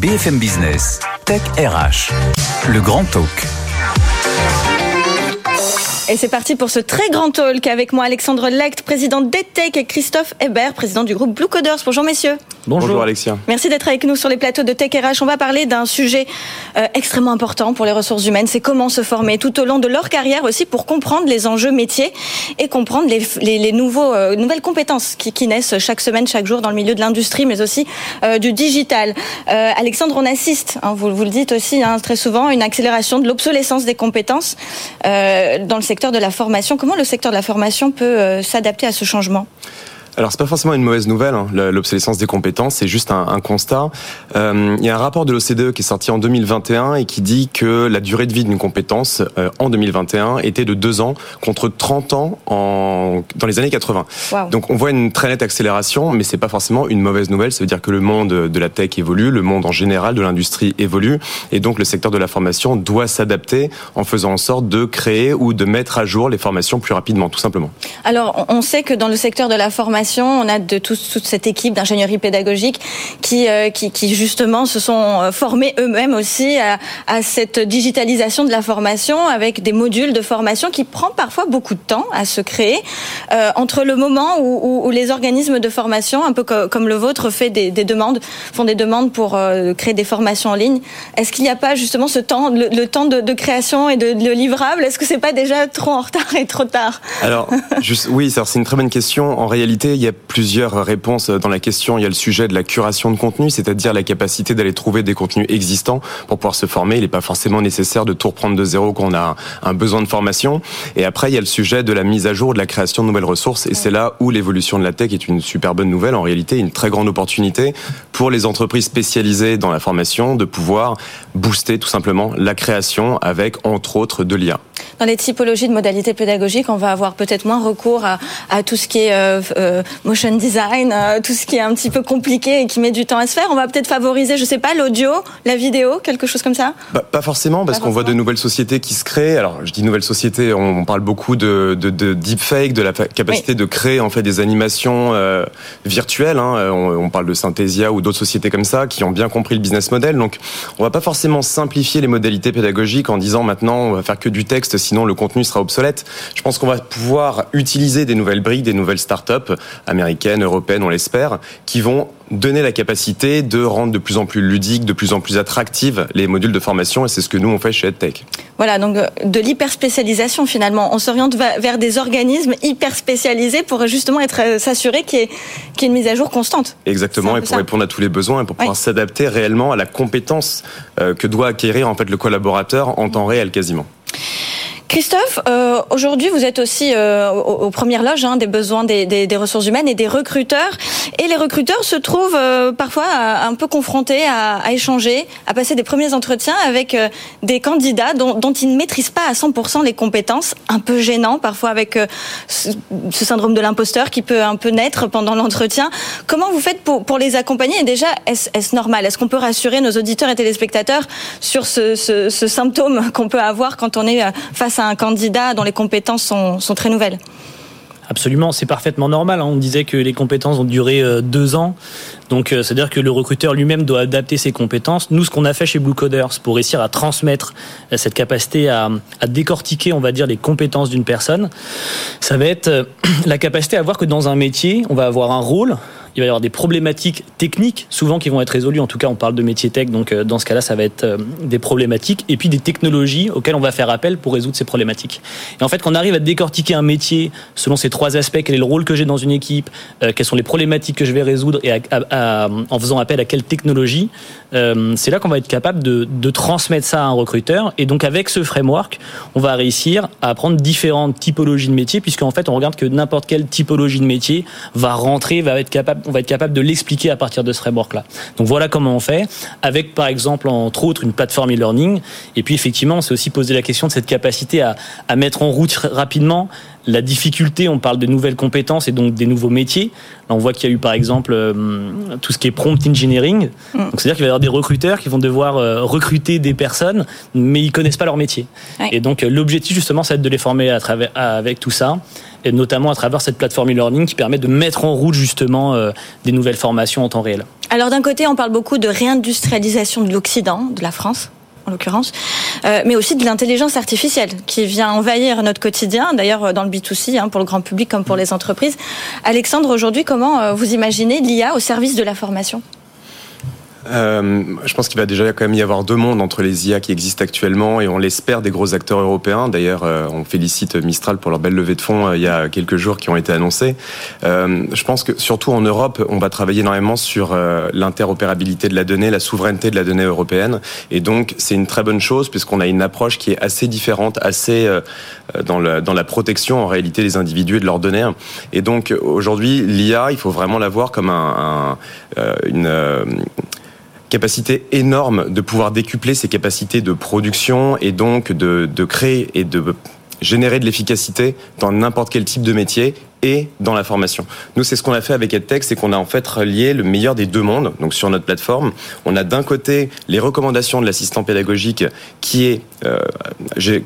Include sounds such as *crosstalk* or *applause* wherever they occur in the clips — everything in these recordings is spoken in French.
BFM Business, Tech RH, le grand talk. Et c'est parti pour ce très grand talk avec moi Alexandre Lecht, président d'EdTech et Christophe Hébert, président du groupe Blue Coders. Bonjour messieurs. Bonjour. Alexia. Merci d'être avec nous sur les plateaux de Tech RH. On va parler d'un sujet euh, extrêmement important pour les ressources humaines, c'est comment se former tout au long de leur carrière aussi pour comprendre les enjeux métiers et comprendre les, nouveaux, euh, nouvelles compétences qui, naissent chaque semaine, chaque jour dans le milieu de l'industrie, mais aussi euh, du digital. Alexandre, on assiste, hein, vous, vous, le dites aussi hein, très souvent, une accélération de l'obsolescence des compétences dans le secteur de la formation. Comment le secteur de la formation peut euh, s'adapter à ce changement? Alors c'est pas forcément une mauvaise nouvelle, hein, l'obsolescence des compétences, c'est juste un, un constat. Euh, il y a un rapport de l'OCDE qui est sorti en 2021 et qui dit que la durée de vie d'une compétence euh, en 2021 était de 2 ans contre 30 ans en, dans les années 80. Donc on voit une très nette accélération, mais c'est pas forcément une mauvaise nouvelle. Ça veut dire que le monde de la tech évolue, le monde en général de l'industrie évolue, et donc le secteur de la formation doit s'adapter en faisant en sorte de créer ou de mettre à jour les formations plus rapidement, tout simplement. Alors on sait que dans le secteur de la formation on a de toute cette équipe d'ingénierie pédagogique qui, euh, justement se sont euh, formés eux-mêmes aussi à, cette digitalisation de la formation avec des modules de formation qui prend parfois beaucoup de temps à se créer euh, entre le moment où, les organismes de formation, un peu comme le vôtre, font des demandes pour créer des formations en ligne. Est-ce qu'il n'y a pas justement ce temps, le, temps de, création et de, de livrable? Est-ce que c'est pas déjà trop en retard et trop tard? Alors, oui, c'est une très bonne question. En réalité, il y a plusieurs réponses dans la question. Il y a le sujet de la curation de contenu, c'est-à-dire la capacité d'aller trouver des contenus existants pour pouvoir se former. Il n'est pas forcément nécessaire de tout reprendre de zéro quand on a un besoin de formation. Et après, il y a le sujet de la mise à jour, de la création de nouvelles ressources. Et c'est là où l'évolution de la tech est une super bonne nouvelle. En réalité, une très grande opportunité pour les entreprises spécialisées dans la formation de pouvoir booster tout simplement la création avec, entre autres, de l'IA. Dans les typologies de modalités pédagogiques, on va avoir peut-être moins recours à, à, tout ce qui est euh, euh, motion design, euh, tout ce qui est un petit peu compliqué et qui met du temps à se faire. On va peut-être favoriser, je sais pas, l'audio, la vidéo, quelque chose comme ça bah, Pas forcément, parce qu'on voit de nouvelles sociétés qui se créent. Alors, je dis nouvelles sociétés, on, parle beaucoup de, de, de deepfake, de la capacité de créer en fait des animations euh, virtuelles. Hein. On, on, parle de Synthesia ou d'autres sociétés comme ça qui ont bien compris le business model. Donc, on va pas forcément simplifier les modalités pédagogiques en disant maintenant on va faire que du texte sinon le contenu sera obsolète. Je pense qu'on va pouvoir utiliser des nouvelles briques, des nouvelles startups américaines, européennes, on l'espère, qui vont donner la capacité de rendre de plus en plus ludique, de plus en plus attractive les modules de formation et c'est ce que nous on fait chez EdTech. Voilà, donc euh, de l'hyper spécialisation finalement. On s'oriente vers des organismes hyper spécialisés pour justement être euh, s'assurer qu'il y, ait une mise à jour constante. Exactement, et pour répondre à tous les besoins et pour pouvoir s'adapter réellement à la compétence euh, que doit acquérir en fait le collaborateur en temps réel quasiment. Christophe, euh, aujourd'hui vous êtes aussi euh, aux, premières loges hein, des besoins des, des, des, ressources humaines et des recruteurs. Et les recruteurs se trouvent euh, parfois un peu confrontés à, à, échanger, à passer des premiers entretiens avec euh, des candidats dont, dont, ils ne maîtrisent pas à 100% les compétences, un peu gênant parfois avec euh, ce, ce, syndrome de l'imposteur qui peut un peu naître pendant l'entretien. Comment vous faites pour, pour les accompagner? Et déjà, est-ce est normal? Est-ce qu'on peut rassurer nos auditeurs et téléspectateurs sur ce, ce, ce symptôme qu'on peut avoir quand on est face à un candidat dont les compétences sont, sont très nouvelles. Absolument, c'est parfaitement normal. Hein. On disait que les compétences ont duré euh, deux ans. Donc, euh, c'est-à-dire que le recruteur lui-même doit adapter ses compétences. Nous, ce qu'on a fait chez Blue Coders pour réussir à transmettre euh, cette capacité à, à décortiquer, on va dire, les compétences d'une personne, ça va être *clears throat* la capacité à voir que dans un métier, on va avoir un rôle, il va y avoir des problématiques techniques, souvent qui vont être résolues. En tout cas, on parle de métier tech, donc euh, dans ce cas-là, ça va être euh, des problématiques, et puis des technologies auxquelles on va faire appel pour résoudre ces problématiques. Et en fait, quand on arrive à décortiquer un métier selon ces trois aspects, quel est le rôle que j'ai dans une équipe, euh, quelles sont les problématiques que je vais résoudre, et en faisant appel à quelle technologie, c'est là qu'on va être capable de, de transmettre ça à un recruteur. Et donc, avec ce framework, on va réussir à apprendre différentes typologies de métiers, puisqu'en fait, on regarde que n'importe quelle typologie de métier va rentrer, va être capable on va être capable de l'expliquer à partir de ce framework-là. Donc voilà comment on fait, avec par exemple entre autres une plateforme e-learning. Et puis effectivement, on s'est aussi posé la question de cette capacité à, à mettre en route rapidement La difficulté, on parle de nouvelles compétences et donc des nouveaux métiers. Là, on voit qu'il y a eu par exemple euh, tout ce qui est prompt engineering. Mm. Donc c'est-à-dire qu'il va y avoir des recruteurs qui vont devoir euh, recruter des personnes, mais ils connaissent pas leur métier. Et donc l'objectif justement, c'est de les former à travers avec tout ça et notamment à travers cette plateforme e-learning qui permet de mettre en route justement des nouvelles formations en temps réel. Alors d'un côté, on parle beaucoup de réindustrialisation de l'Occident, de la France en l'occurrence, euh, mais aussi de l'intelligence artificielle qui vient envahir notre quotidien, d'ailleurs euh, dans le B2C, hein, pour le grand public comme pour les entreprises. Alexandre, aujourd'hui, comment euh, vous imaginez l'IA au service de la formation? Euh, je pense qu'il va déjà quand même y avoir deux mondes entre les IA qui existent actuellement et on l'espère des gros acteurs européens. D'ailleurs, euh, on félicite Mistral pour leur belle levée de fonds euh, il y a quelques jours qui ont été annoncés. Je pense que surtout en Europe, on va travailler énormément sur l'interopérabilité de la donnée, la souveraineté de la donnée européenne. Et donc, c'est une très bonne chose puisqu'on a une approche qui est assez différente, assez dans, la, dans la protection en réalité des individus et de leurs données. Et donc, aujourd'hui, l'IA, il faut vraiment la voir comme un, un une capacité énorme de pouvoir décupler ses capacités de production et donc de, de créer et de générer de l'efficacité dans n'importe quel type de métier et dans la formation. Nous, c'est ce qu'on a fait avec EdTech, c'est qu'on a en fait relié le meilleur des deux mondes. Donc sur notre plateforme, on a d'un côté les recommandations de l'assistant pédagogique qui est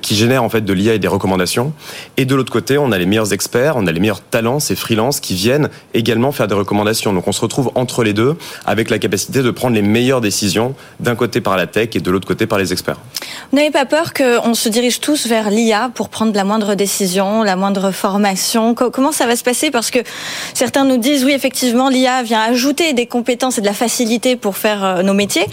qui génère en fait de l'IA et des recommandations, et de l'autre côté, on a les meilleurs experts, on a les meilleurs talents, ces freelances qui viennent également faire des recommandations. Donc on se retrouve entre les deux avec la capacité de prendre les meilleures décisions d'un côté par la tech et de l'autre côté par les experts. Vous n'avez pas peur qu'on se dirige tous vers l'IA pour prendre la moindre décision, la moindre formation Comment ça va se passer? Parce que certains nous disent, oui, effectivement, l'IA vient ajouter des compétences et de la facilité pour faire euh, nos métiers.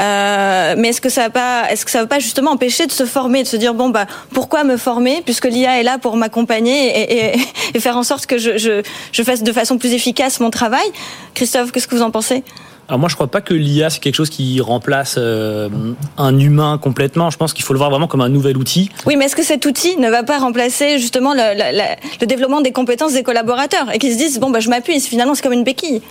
Euh, mais est-ce que ça va ça va pas justement empêcher de se former, de se dire bon bah pourquoi me former puisque l'IA est là pour m'accompagner et, et, faire en sorte que je, je, je fasse de façon plus efficace mon travail. Christophe, qu'est-ce que vous en pensez? Alors moi, je crois pas que l'IA c'est quelque chose qui remplace euh, un humain complètement. Je pense qu'il faut le voir vraiment comme un nouvel outil. Oui, mais est-ce que cet outil ne va pas remplacer justement le, le développement des compétences des collaborateurs et qu'ils se disent bon bah je m'appuie, finalement c'est comme une béquille?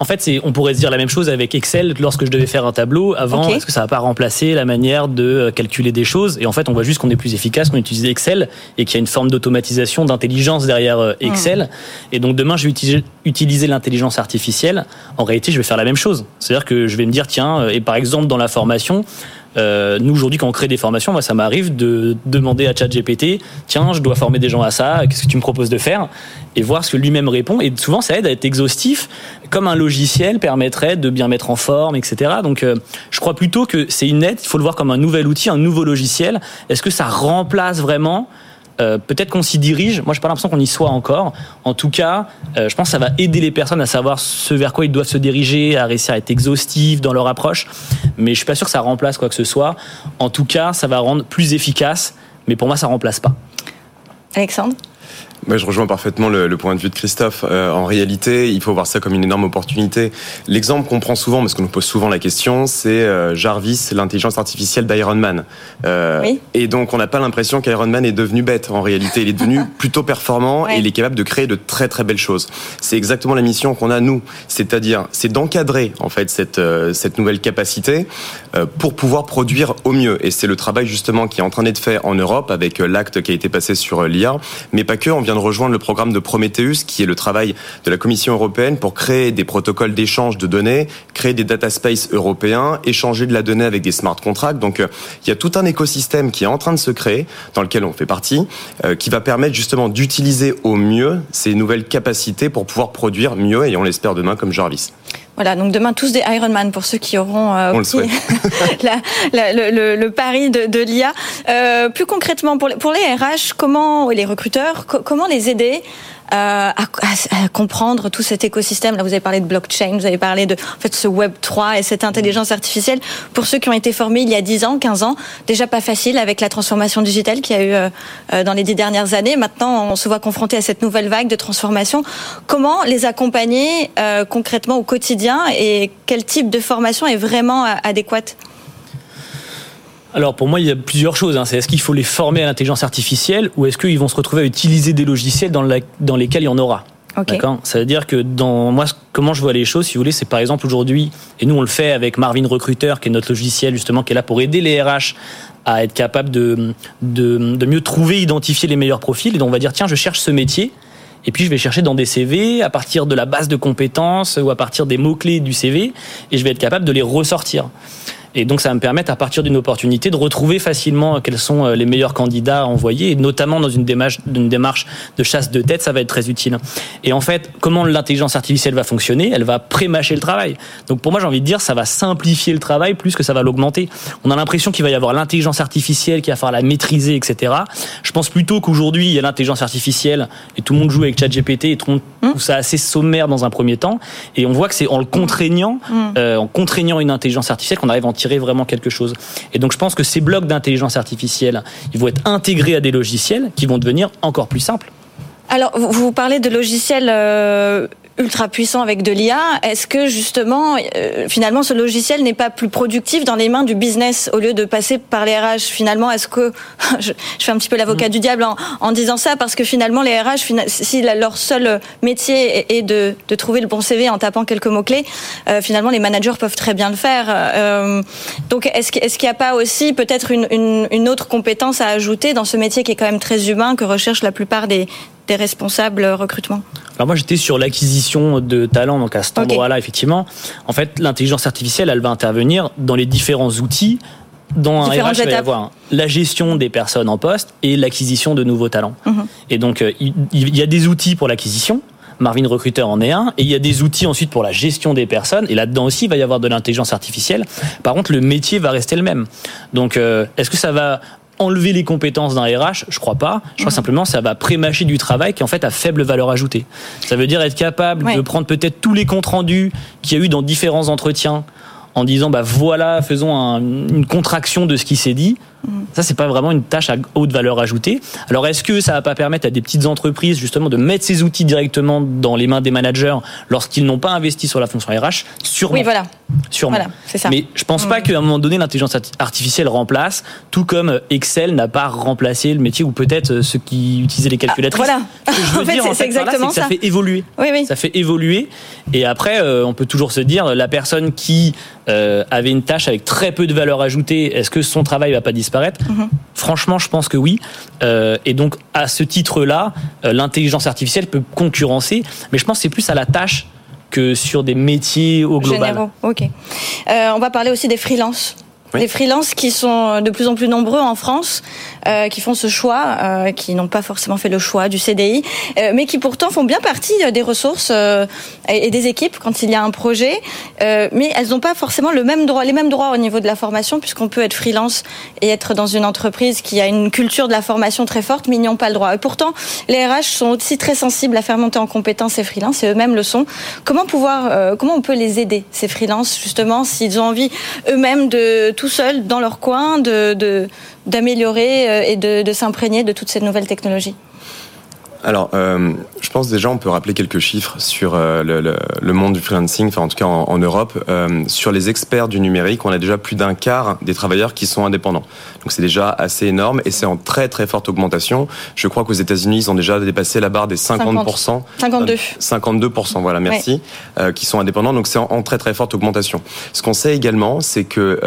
En fait, c'est, on pourrait se dire la même chose avec Excel lorsque je devais faire un tableau. Avant, est-ce que ça va pas remplacer la manière de euh, calculer des choses? Et en fait, on voit juste qu'on est plus efficace, qu'on utilise Excel et qu'il y a une forme d'automatisation, d'intelligence derrière euh, Excel. Hmm. Et donc demain, je vais utiliser, utiliser l'intelligence artificielle. En réalité, je vais faire la même chose. C'est-à-dire que je vais me dire, tiens, euh, et par exemple dans la formation, euh, nous aujourd'hui, quand on crée des formations, moi, ça m'arrive de demander à ChatGPT, tiens, je dois former des gens à ça, qu'est-ce que tu me proposes de faire? Et voir ce que lui-même répond. Et souvent, ça aide à être exhaustif, comme un logiciel permettrait de bien mettre en forme, etc. Donc, euh, je crois plutôt que c'est une aide. Il faut le voir comme un nouvel outil, un nouveau logiciel. Est-ce que ça remplace vraiment euh, peut-être qu'on s'y dirige. Moi, j'ai pas l'impression qu'on y soit encore. En tout cas, euh, je pense que ça va aider les personnes à savoir ce vers quoi ils doivent se diriger, à réussir à être exhaustifs dans leur approche. Mais je suis pas sûr que ça remplace quoi que ce soit. En tout cas, ça va rendre plus efficace. Mais pour moi, ça remplace pas. Alexandre? Je rejoins parfaitement le, point de vue de Christophe. Euh, en réalité, il faut voir ça comme une énorme opportunité. L'exemple qu'on prend souvent, parce qu'on nous pose souvent la question, c'est euh, Jarvis, l'intelligence artificielle d'Iron Man. Euh, oui. Et donc, on n'a pas l'impression qu'Iron Man est devenu bête. En réalité, il est devenu *laughs* plutôt performant et il est capable de créer de très très belles choses. C'est exactement la mission qu'on a nous, c'est-à-dire c'est d'encadrer en fait cette cette nouvelle capacité pour pouvoir produire au mieux. Et c'est le travail justement qui est en train d'être fait en Europe avec l'acte qui a été passé sur l'IA, mais pas que. On vient de rejoindre le programme de Prometheus, qui est le travail de la Commission européenne pour créer des protocoles d'échange de données, créer des data space européens, échanger de la donnée avec des smart contracts. Donc, euh, il y a tout un écosystème qui est en train de se créer, dans lequel on fait partie, euh, qui va permettre justement d'utiliser au mieux ces nouvelles capacités pour pouvoir produire mieux, et on l'espère demain comme Jarvis. Voilà, donc demain tous des Ironman pour ceux qui auront euh, *laughs* le, le, pari de, de l'IA. Euh, plus concrètement, pour les, pour les RH, comment les recruteurs, comment les aider euh, à, à, comprendre tout cet écosystème. Là, vous avez parlé de blockchain, vous avez parlé de en fait, ce Web 3 et cette intelligence artificielle. Pour ceux qui ont été formés il y a 10 ans, 15 ans, déjà pas facile avec la transformation digitale qu'il y a eu euh, euh, dans les dix dernières années. Maintenant, on se voit confronté à cette nouvelle vague de transformation. Comment les accompagner euh, concrètement au quotidien et quel type de formation est vraiment adéquate? Alors pour moi, il y a plusieurs choses. Hein. C'est est-ce qu'il faut les former à l'intelligence artificielle ou est-ce qu'ils vont se retrouver à utiliser des logiciels dans, la, dans lesquels il y en aura? D'accord? Ça veut dire que dans moi, comment je vois les choses, si vous voulez, c'est par exemple aujourd'hui, et nous on le fait avec Marvin Recruiter, qui est notre logiciel justement, qui est là pour aider les RH à être capable de, de, de mieux trouver, identifier les meilleurs profils. Et donc on va dire tiens, je cherche ce métier. Et puis je vais chercher dans des CV à partir de la base de compétences ou à partir des mots-clés du CV et je vais être capable de les ressortir. Et donc, ça va me permettre, à partir d'une opportunité, de retrouver facilement quels sont euh, les meilleurs candidats à envoyer, et notamment dans une démarche, une démarche de chasse de tête, ça va être très utile. Et en fait, comment l'intelligence artificielle va fonctionner Elle va pré-mâcher le travail. Donc, pour moi, j'ai envie de dire, ça va simplifier le travail plus que ça va l'augmenter. On a l'impression qu'il va y avoir l'intelligence artificielle, qui va falloir la maîtriser, etc. Je pense plutôt qu'aujourd'hui, il y a l'intelligence artificielle, et tout le monde joue avec ChatGPT, et tout le monde hum. trouve ça assez sommaire dans un premier temps. Et on voit que c'est en le contraignant, hum. euh, en contraignant une intelligence artificielle qu'on arrive en tirer vraiment quelque chose. Et donc je pense que ces blocs d'intelligence artificielle, ils vont être intégrés à des logiciels qui vont devenir encore plus simples. Alors, vous parlez de logiciels euh, ultra puissant avec de l'IA, est-ce que justement, euh, finalement, ce logiciel n'est pas plus productif dans les mains du business au lieu de passer par les RH Finalement, est-ce que *laughs* je, fais un petit peu l'avocat mm. du diable en, disant ça parce que finalement, les RH, si leur seul métier est, de, de, trouver le bon CV en tapant quelques mots clés, euh, finalement, les managers peuvent très bien le faire. Euh, donc, est-ce qu'il n'y a pas aussi peut-être une, une, une autre compétence à ajouter dans ce métier qui est quand même très humain que recherchent la plupart des, des responsables recrutement Alors moi j'étais sur l'acquisition de talents, donc à cet endroit-là effectivement. En fait l'intelligence artificielle elle va intervenir dans les différents outils dans un RH, il va y avoir la gestion des personnes en poste et l'acquisition de nouveaux talents. Mhm. Et donc, euh, il y a des outils pour l'acquisition. Marvin Recruteur en est un. Et il y a des outils ensuite pour la gestion des personnes. Et là-dedans aussi, il va y avoir de l'intelligence artificielle. Par contre, le métier va rester le même. Donc, euh, est-ce que ça va enlever les compétences d'un RH, je crois pas. Je crois mhm. simplement ça va prémâcher du travail qui en fait a faible valeur ajoutée. Ça veut dire être capable de prendre peut-être tous les comptes rendus qu'il y a eu dans différents entretiens en disant bah voilà, faisons une contraction de ce qui s'est dit ça, c'est pas vraiment une tâche à haute valeur ajoutée. Alors, est-ce que ça va pas permettre à des petites entreprises justement de mettre ces outils directement dans les mains des managers lorsqu'ils n'ont pas investi sur la fonction RH Sûrement. Oui, voilà. Sûrement. Voilà, ça. Mais je pense pas mm. qu'à un moment donné, l'intelligence artificielle remplace, tout comme Excel n'a pas remplacé le métier ou peut-être euh, ceux qui utilisaient les calculatrices. voilà. Ce que je veux *laughs* dire, c'est exactement ça. Ça fait évoluer. Oui, oui. Ça fait évoluer. Et après, euh, on peut toujours se dire, la personne qui euh, avait une tâche avec très peu de valeur ajoutée, est-ce que son travail va pas disparaître? Mhm. Franchement, je pense que oui. Euh, et donc, à ce titre-là, euh, l'intelligence artificielle peut concurrencer, mais je pense que c'est plus à la tâche que sur des métiers au global. Ok. Euh, on va parler aussi des freelances. Les freelances qui sont de plus en plus nombreux en France, euh, qui font ce choix, euh, qui n'ont pas forcément fait le choix du CDI, euh, mais qui pourtant font bien partie des ressources et des équipes quand il y a un projet, mais elles n'ont pas forcément le même droit, les mêmes droits au niveau de la formation, puisqu'on peut être freelance et être dans une entreprise qui a une culture de la formation très forte, mais ils n'y ont pas le droit. Et pourtant, les RH sont aussi très sensibles à faire monter en compétence ces freelances, et eux-mêmes le sont. Comment pouvoir, comment on peut les aider ces freelances justement s'ils ont envie eux-mêmes de tout seuls dans leur coin de d'améliorer euh, et de, de s'imprégner de toutes ces nouvelles technologies alors, euh, je pense déjà on peut rappeler quelques chiffres sur euh, le, le, le, monde du freelancing, enfin en tout cas en, en Europe. Euh, sur les experts du numérique, on a déjà plus d'un quart des travailleurs qui sont indépendants. Donc c'est déjà assez énorme et c'est en très très forte augmentation. Je crois qu'aux États-Unis, ils ont déjà dépassé la barre des 50%. 52. 52%, voilà, merci, qui sont indépendants. Donc c'est en, en, très très forte augmentation. Ce qu'on sait également, c'est que,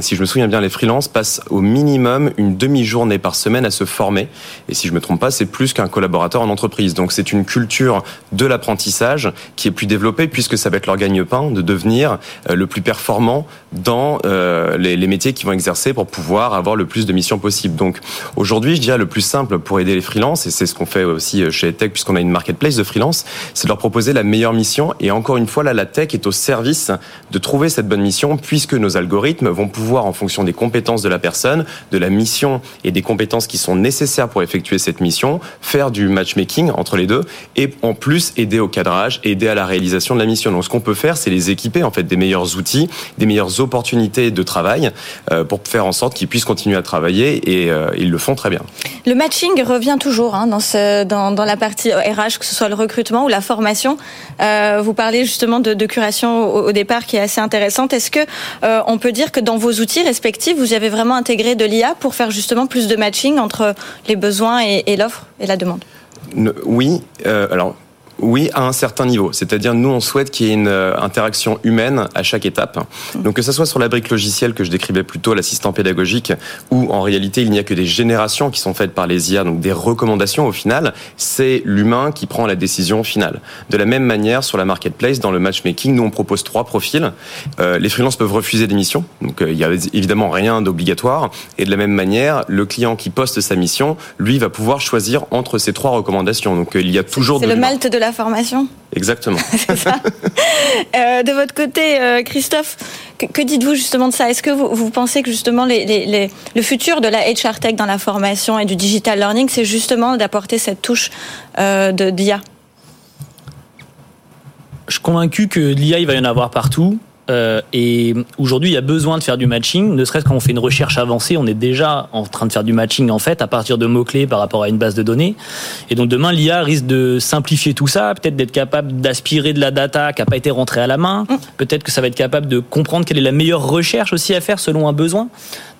si je me souviens bien, les freelances passent au minimum une demi-journée par semaine à se former. Et si je me trompe pas, c'est plus qu'un collaborateur en entreprise. Donc c'est une culture de l'apprentissage qui est plus développée puisque ça va être leur gagne-pain de devenir euh, le plus performant dans euh, les, métiers qu'ils vont exercer pour pouvoir avoir le plus de missions possibles. Donc aujourd'hui, je dirais le plus simple pour aider les freelances, et c'est ce qu'on fait aussi euh, chez Tech puisqu'on a une marketplace de freelance, c'est de leur proposer la meilleure mission. Et encore une fois, là, la tech est au service de trouver cette bonne mission puisque nos algorithmes vont pouvoir, en fonction des compétences de la personne, de la mission et des compétences qui sont nécessaires pour effectuer cette mission, faire du matchmaking entre les deux et en plus aider au cadrage, aider à la réalisation de la mission. Donc ce qu'on peut faire, c'est les équiper en fait des meilleurs outils, des meilleures opportunités de travail euh, pour faire en sorte qu'ils puissent continuer à travailler et euh, ils le font très bien. Le matching revient toujours hein, dans, la partie RH, que ce soit le recrutement ou la formation. Euh, vous parlez justement de, curation au, départ qui est assez intéressante. Est-ce que on peut dire que dans vos outils respectifs, vous avez vraiment intégré de l'IA pour faire justement plus de matching entre les besoins et l'offre et la demande? Oui, euh, alors Oui, à un certain niveau. C'est-à-dire, nous, on souhaite qu'il y ait une euh, interaction humaine à chaque étape. Donc, que ce soit sur la brique logicielle que je décrivais plus tôt, l'assistant pédagogique, où en réalité, il n'y a que des générations qui sont faites par les IA, donc des recommandations au final, c'est l'humain qui prend la décision finale. De la même manière, sur la marketplace, dans le matchmaking, nous, on propose trois profils. Euh, les freelances peuvent refuser des missions, donc euh, il y a évidemment rien d'obligatoire. Et de la même manière, le client qui poste sa mission, lui, va pouvoir choisir entre ces trois recommandations. Donc, il y a toujours C'est le malte de la formation Exactement. *laughs* euh, de votre côté, euh, Christophe, que, que dites-vous justement de ça? Est-ce que vous, vous, pensez que justement les, les, les, le futur de la HR Tech dans la formation et du digital learning, c'est justement d'apporter cette touche euh, d'IA Je suis convaincu que l'IA, il va y en avoir partout. Euh, et aujourd'hui, il y a besoin de faire du matching. Ne serait-ce quand on fait une recherche avancée, on est déjà en train de faire du matching en fait à partir de mots clés par rapport à une base de données. Et donc demain, l'IA risque de simplifier tout ça, peut-être d'être capable d'aspirer de la data qui n'a pas été rentrée à la main. Mm. Peut-être que ça va être capable de comprendre quelle est la meilleure recherche aussi à faire selon un besoin.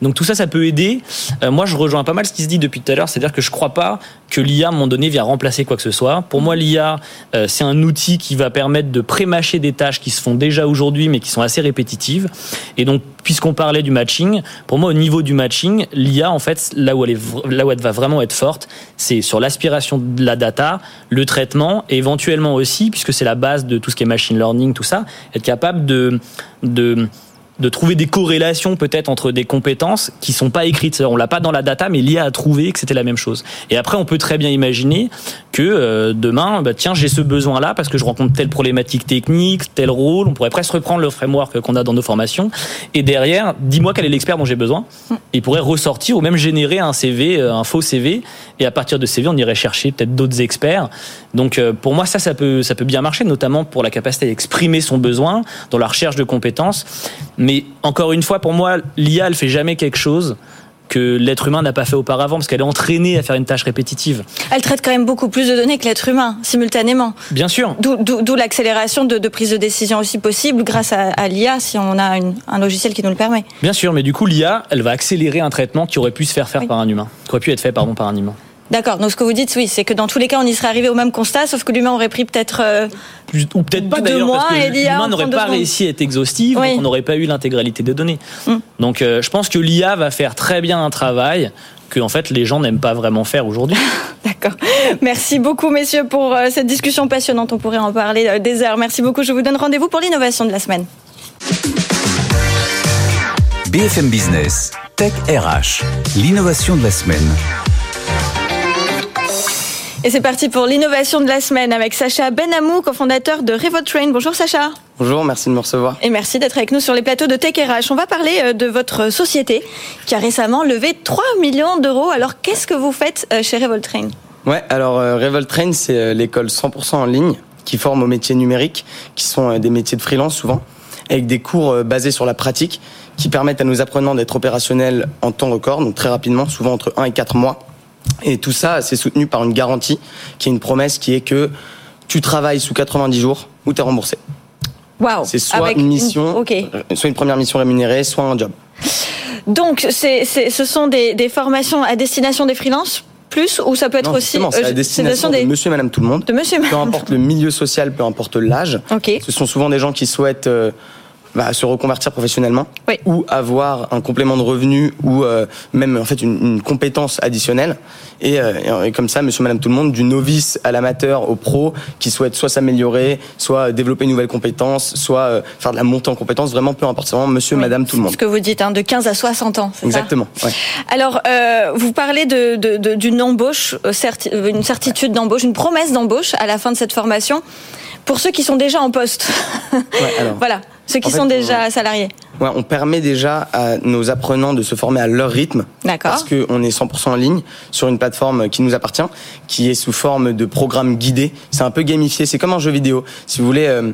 Donc tout ça, ça peut aider. Euh, moi, je rejoins pas mal ce qui se dit depuis tout à l'heure, c'est-à-dire que je crois pas que l'IA, à un moment donné, vient remplacer quoi que ce soit. Pour moi, l'IA, euh, c'est un outil qui va permettre de prémâcher des tâches qui se font déjà aujourd'hui, mais qui sont assez répétitives. Et donc, puisqu'on parlait du matching, pour moi, au niveau du matching, l'IA, en fait, là où elle, va vraiment être forte, c'est sur l'aspiration de la data, le traitement, et éventuellement aussi, puisque c'est la base de tout ce qui est machine learning, tout ça, être capable de de trouver des corrélations peut-être entre des compétences qui sont pas écrites. On l'a pas dans la data, mais l'IA a trouvé que c'était la même chose. Et après, on peut très bien imaginer que euh, demain, bah, tiens, j'ai ce besoin-là parce que je rencontre telle problématique technique, tel rôle. On pourrait presque reprendre le framework qu'on a dans nos formations. Et derrière, dis-moi quel est l'expert dont j'ai besoin. Il pourrait ressortir ou même générer un CV, euh, un faux CV. Et à partir de CV, on irait chercher peut-être d'autres experts. Donc, euh, pour moi, ça, ça peut, ça peut bien marcher, notamment pour la capacité à exprimer son besoin dans la recherche de compétences. Mais encore une fois, pour moi, l'IA, elle fait jamais quelque chose que l'être humain n'a pas fait auparavant parce qu'elle est entraînée à faire une tâche répétitive. Elle traite quand même beaucoup plus de données que l'être humain simultanément. Bien sûr. D'où l'accélération de, de, prise de décision aussi possible grâce à, à l'IA si on a une, un logiciel qui nous le permet. Bien sûr, mais du coup l'IA, elle va accélérer un traitement qui aurait pu se faire faire oui. par un humain, qui aurait pu être fait pardon par un humain. D'accord. Donc ce que vous dites, oui, c'est que dans tous les cas, on y serait arrivé au même constat, sauf que l'humain aurait pris peut-être euh, ou peut-être pas d'ailleurs parce que l'humain n'aurait pas réussi à être exhaustif, oui. donc on n'aurait pas eu l'intégralité des données. Mm. Donc euh, je pense que l'IA va faire très bien un travail que en fait les gens n'aiment pas vraiment faire aujourd'hui. *laughs* D'accord. Merci beaucoup messieurs pour euh, cette discussion passionnante. On pourrait en parler euh, des heures. Merci beaucoup. Je vous donne rendez-vous pour l'innovation de la semaine. BFM Business, Tech RH, l'innovation de la semaine. Et c'est parti pour l'innovation de la semaine avec Sacha Benamou, cofondateur de Revotrain. Bonjour Sacha. Bonjour, merci de me recevoir. Et merci d'être avec nous sur les plateaux de Tech RH. On va parler euh, de votre société qui a récemment levé 3 millions d'euros. Alors qu'est-ce que vous faites euh, chez Revoltrain? Ouais, alors euh, Revoltrain, c'est l'école 100% en ligne qui forme aux métiers numériques, qui sont des métiers de freelance souvent, avec des cours basés sur la pratique qui permettent à nos apprenants d'être opérationnels en temps record, donc très rapidement, souvent entre 1 et 4 mois. Et tout ça, c'est soutenu par une garantie, qui est une promesse qui est que tu travailles sous 90 jours ou tu es remboursé. Wow. C'est soit Avec une mission, une... Okay. soit une première mission rémunérée, soit un job. Donc, c'est, c'est, ce sont des, des formations à destination des freelances plus ou ça peut être non, aussi c'est à destination de des... monsieur et madame tout le monde de monsieur peu importe le milieu social peu importe l'âge okay. ce sont souvent des gens qui souhaitent euh, bah, se reconvertir professionnellement oui. ou avoir un complément de revenu ou euh, même en fait une, une compétence additionnelle et, euh, et, comme ça monsieur madame tout le monde du novice à l'amateur au pro qui souhaite soit s'améliorer soit développer une nouvelle compétence soit euh, faire de la montée en compétence vraiment peu importe c'est vraiment monsieur oui. madame tout le monde ce que vous dites hein, de 15 à 60 ans exactement ça ouais. alors euh, vous parlez de, de, de, d'une embauche certi une certitude d'embauche une promesse d'embauche à la fin de cette formation pour ceux qui sont déjà en poste. Ouais, alors, *laughs* voilà, ceux qui en fait, sont déjà on, salariés. Ouais, on permet déjà à nos apprenants de se former à leur rythme. D'accord. Parce qu'on est 100% en ligne sur une plateforme qui nous appartient, qui est sous forme de programme guidé. C'est un peu gamifié, c'est comme un jeu vidéo. Si vous voulez, euh,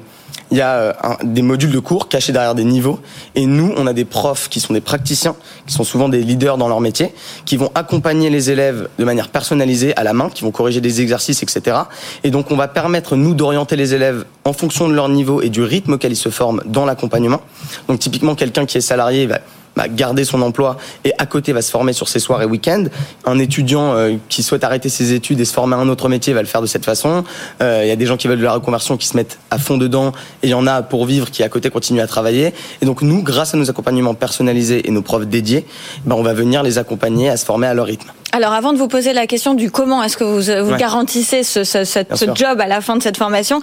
il y a un, des modules de cours cachés derrière des niveaux. Et nous, on a des profs qui sont des praticiens, qui sont souvent des leaders dans leur métier, qui vont accompagner les élèves de manière personnalisée, à la main, qui vont corriger des exercices, etc. Et donc, on va permettre, nous, d'orienter les élèves en fonction de leur niveau et du rythme auquel ils se forment dans l'accompagnement. Donc, typiquement, quelqu'un qui est salarié va bah, garder son emploi et à côté va se former sur ses soirs et week-ends. Un étudiant euh, qui souhaite arrêter ses études et se former à un autre métier va le faire de cette façon. Euh, Il y a des gens qui veulent de la reconversion qui se mettent à fond dedans et il y en a pour vivre qui à côté continuent à travailler. Et donc nous, grâce à nos accompagnements personnalisés et nos profs dédiés, ben, on va venir les accompagner à se former à leur rythme. Alors, avant de vous poser la question du comment est-ce que vous, vous Ouais. garantissez ce, ce, ce- Bien ce sûr. job à la fin de cette formation,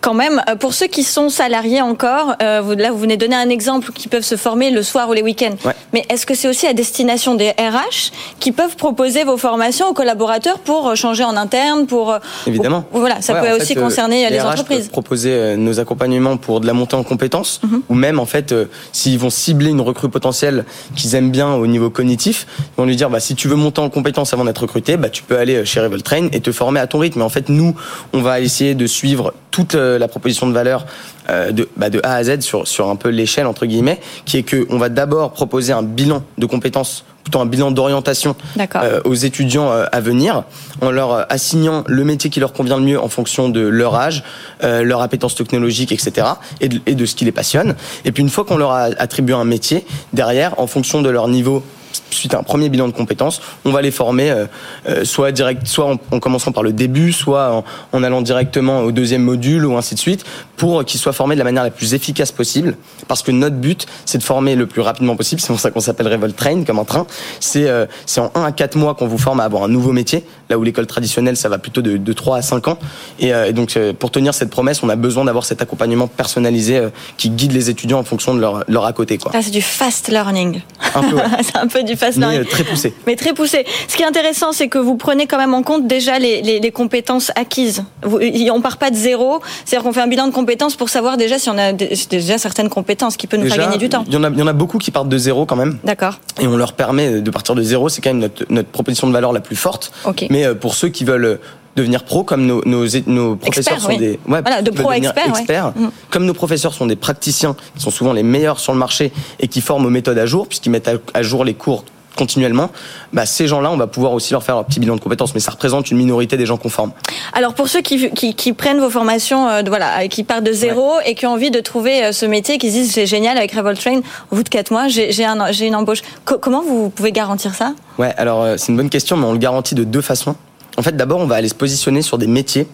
quand même, euh, pour ceux qui sont salariés encore, euh, vous, là, vous venez donner un exemple qui peuvent se former le soir ou les week-ends. Ouais. Mais est-ce que c'est aussi à destination des RH qui peuvent proposer vos formations aux collaborateurs pour euh, changer en interne, pour euh, Évidemment. voilà, ça Ouais, peut aussi fait, euh, concerner euh, les RH entreprises. peuvent proposer euh, nos accompagnements pour de la montée en compétences, Mhm. ou même en fait, euh, s'ils vont cibler une recrue potentielle qu'ils aiment bien au niveau cognitif, ils vont lui dire bah si tu veux monter en compétences avant d'être recruté, bah tu peux aller euh, chez Revoltrain et te former à ton rythme. Mais en fait, nous, on va essayer de suivre toute euh, la proposition de valeur euh, de, bah, de A à Z sur sur un peu l'échelle entre guillemets, qui est que on va d'abord proposer un bilan de compétences plutôt un bilan d'orientation euh, aux étudiants euh, à venir, en leur euh, assignant le métier qui leur convient le mieux en fonction de leur âge, leur appétence technologique, etc., et de, et de ce qui les passionne. Et puis une fois qu'on leur a attribué un métier, derrière, en fonction de leur niveau suite à un premier bilan de compétences, on va les former euh, euh, soit direct, soit en, en commençant par le début, soit en, allant directement au deuxième module ou ainsi de suite, pour qu'ils soient formés de la manière la plus efficace possible. Parce que notre but, c'est de former le plus rapidement possible. C'est pour ça qu'on s'appelle Revolt Train, comme un train. C'est euh, c'est en 1 à 4 mois qu'on vous forme à avoir un nouveau métier, là où l'école traditionnelle, ça va plutôt de, de 3 à 5 ans. Et, euh, et donc, euh, pour tenir cette promesse, on a besoin d'avoir cet accompagnement personnalisé euh, qui guide les étudiants en fonction de leur, leur à côté. Quoi. Ah, c'est du fast learning. Un peu, ouais. *laughs* c'est un peu du fast mais learning. euh, très poussé. Mais très poussé. Ce qui est intéressant, c'est que vous prenez quand même en compte déjà les, les, les compétences acquises. Vous, on part pas de zéro. C'est-à-dire qu'on fait un bilan de compétences pour savoir déjà si on a dé- déjà certaines compétences qui peut nous faire gagner du temps. Il y, en a, il y en a beaucoup qui partent de zéro quand même. D'accord. et on leur permet de partir de zéro. C'est quand même notre, notre proposition de valeur la plus forte. Ok. Mais euh, pour ceux qui veulent devenir pro, comme nos, nos, nos professeurs sont oui. des ouais, Voilà, de pro experts, ouais. Mm. comme nos professeurs sont des praticiens qui sont souvent les meilleurs sur le marché et qui forment aux méthodes à jour puisqu'ils mettent à jour les cours continuellement, bah, ces gens-là, on va pouvoir aussi leur faire leur petit bilan de compétences, mais ça représente une minorité des gens qu'on forme. Alors pour ceux qui, qui, qui prennent vos formations, euh, voilà, qui partent de zéro et qui ont envie de trouver euh, ce métier, qui se disent c'est génial avec Revolt Train, au bout de quatre mois, j'ai un, une embauche. Co- comment vous pouvez garantir ça? Ouais, alors euh, c'est une bonne question, mais on le garantit de deux façons. En fait, d'abord, on va aller se positionner sur des métiers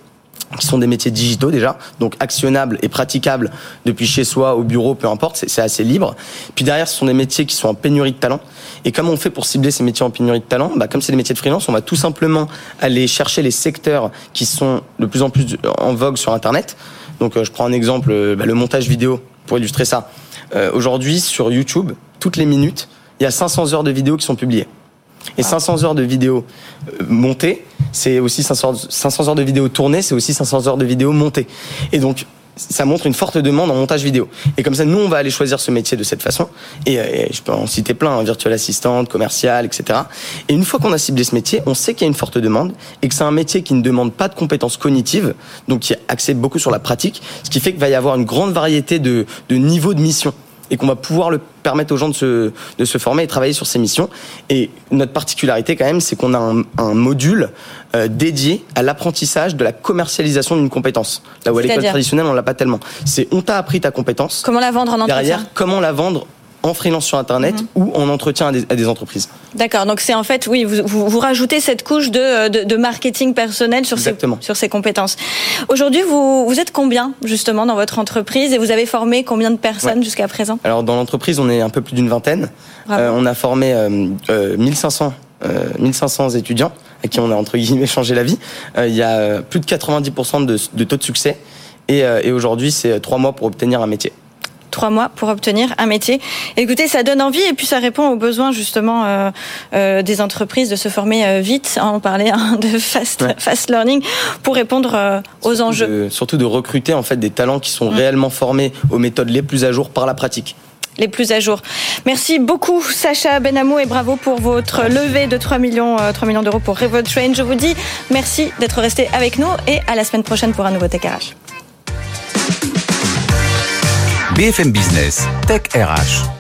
qui sont des métiers digitaux déjà, donc actionnables et praticables depuis chez soi, au bureau, peu importe, c'est- assez libre. Puis derrière, ce sont des métiers qui sont en pénurie de talent. Et comment on fait pour cibler ces métiers en pénurie de talent bah, Comme c'est des métiers de freelance, on va tout simplement aller chercher les secteurs qui sont de plus en plus en vogue sur Internet. Donc euh, je prends un exemple, euh, bah, le montage vidéo, pour illustrer ça. Euh, Aujourd'hui, sur YouTube, toutes les minutes, il y a 500 heures de vidéos qui sont publiées. Et 500 heures de vidéos euh, montées, c'est aussi 500, 500 heures de vidéos tournées, c'est aussi 500 heures de vidéos montées. Et donc, ça montre une forte demande en montage vidéo. Et comme ça, nous, on va aller choisir ce métier de cette façon. Et, euh, et je peux en citer plein, hein, virtual assistante, commercial, etc. Et une fois qu'on a ciblé ce métier, on sait qu'il y a une forte demande et que c'est un métier qui ne demande pas de compétences cognitives, donc qui est axé beaucoup sur la pratique, ce qui fait qu'il va y avoir une grande variété de, de niveaux de mission et qu'on va pouvoir le permettre aux gens de se, de se former et travailler sur ces missions. Et notre particularité quand même, c'est qu'on a un, un module euh, dédié à l'apprentissage de la commercialisation d'une compétence. Là où à l'école traditionnelle, on l'a pas tellement. C'est on t'a appris ta compétence. Comment la vendre en entretien? Derrière, comment la vendre en freelance sur Internet Mhm. ou en entretien à des, à des entreprises. D'accord, donc c'est en fait, oui, vous, vous, vous rajoutez cette couche de, de, de marketing personnel sur ces, sur ces compétences. Aujourd'hui, vous, vous êtes combien justement dans votre entreprise et vous avez formé combien de personnes jusqu'à présent? Alors dans l'entreprise, on est un peu plus d'une vingtaine. Euh, on a formé euh, euh, 1500, euh, 1500 étudiants à qui on a entre guillemets *laughs* changé la vie. Euh, Il y a euh, plus de 90% de, de taux de succès. Et, euh, et aujourd'hui, c'est trois mois pour obtenir un métier. Trois mois pour obtenir un métier. Écoutez, ça donne envie et puis ça répond aux besoins justement euh, euh, des entreprises de se former euh, vite. hein, on parlait hein, de fast, Ouais. fast learning pour répondre aux Surtout enjeux. de- surtout de recruter en fait des talents qui sont réellement formés aux méthodes les plus à jour par la pratique. les plus à jour. Merci beaucoup Sacha Benamou et bravo pour votre levée de 3 millions, euh, 3 millions d'euros pour Revolt Train. Je vous dis merci d'être resté avec nous et à la semaine prochaine pour un nouveau Tech. BFM Business, Tech RH.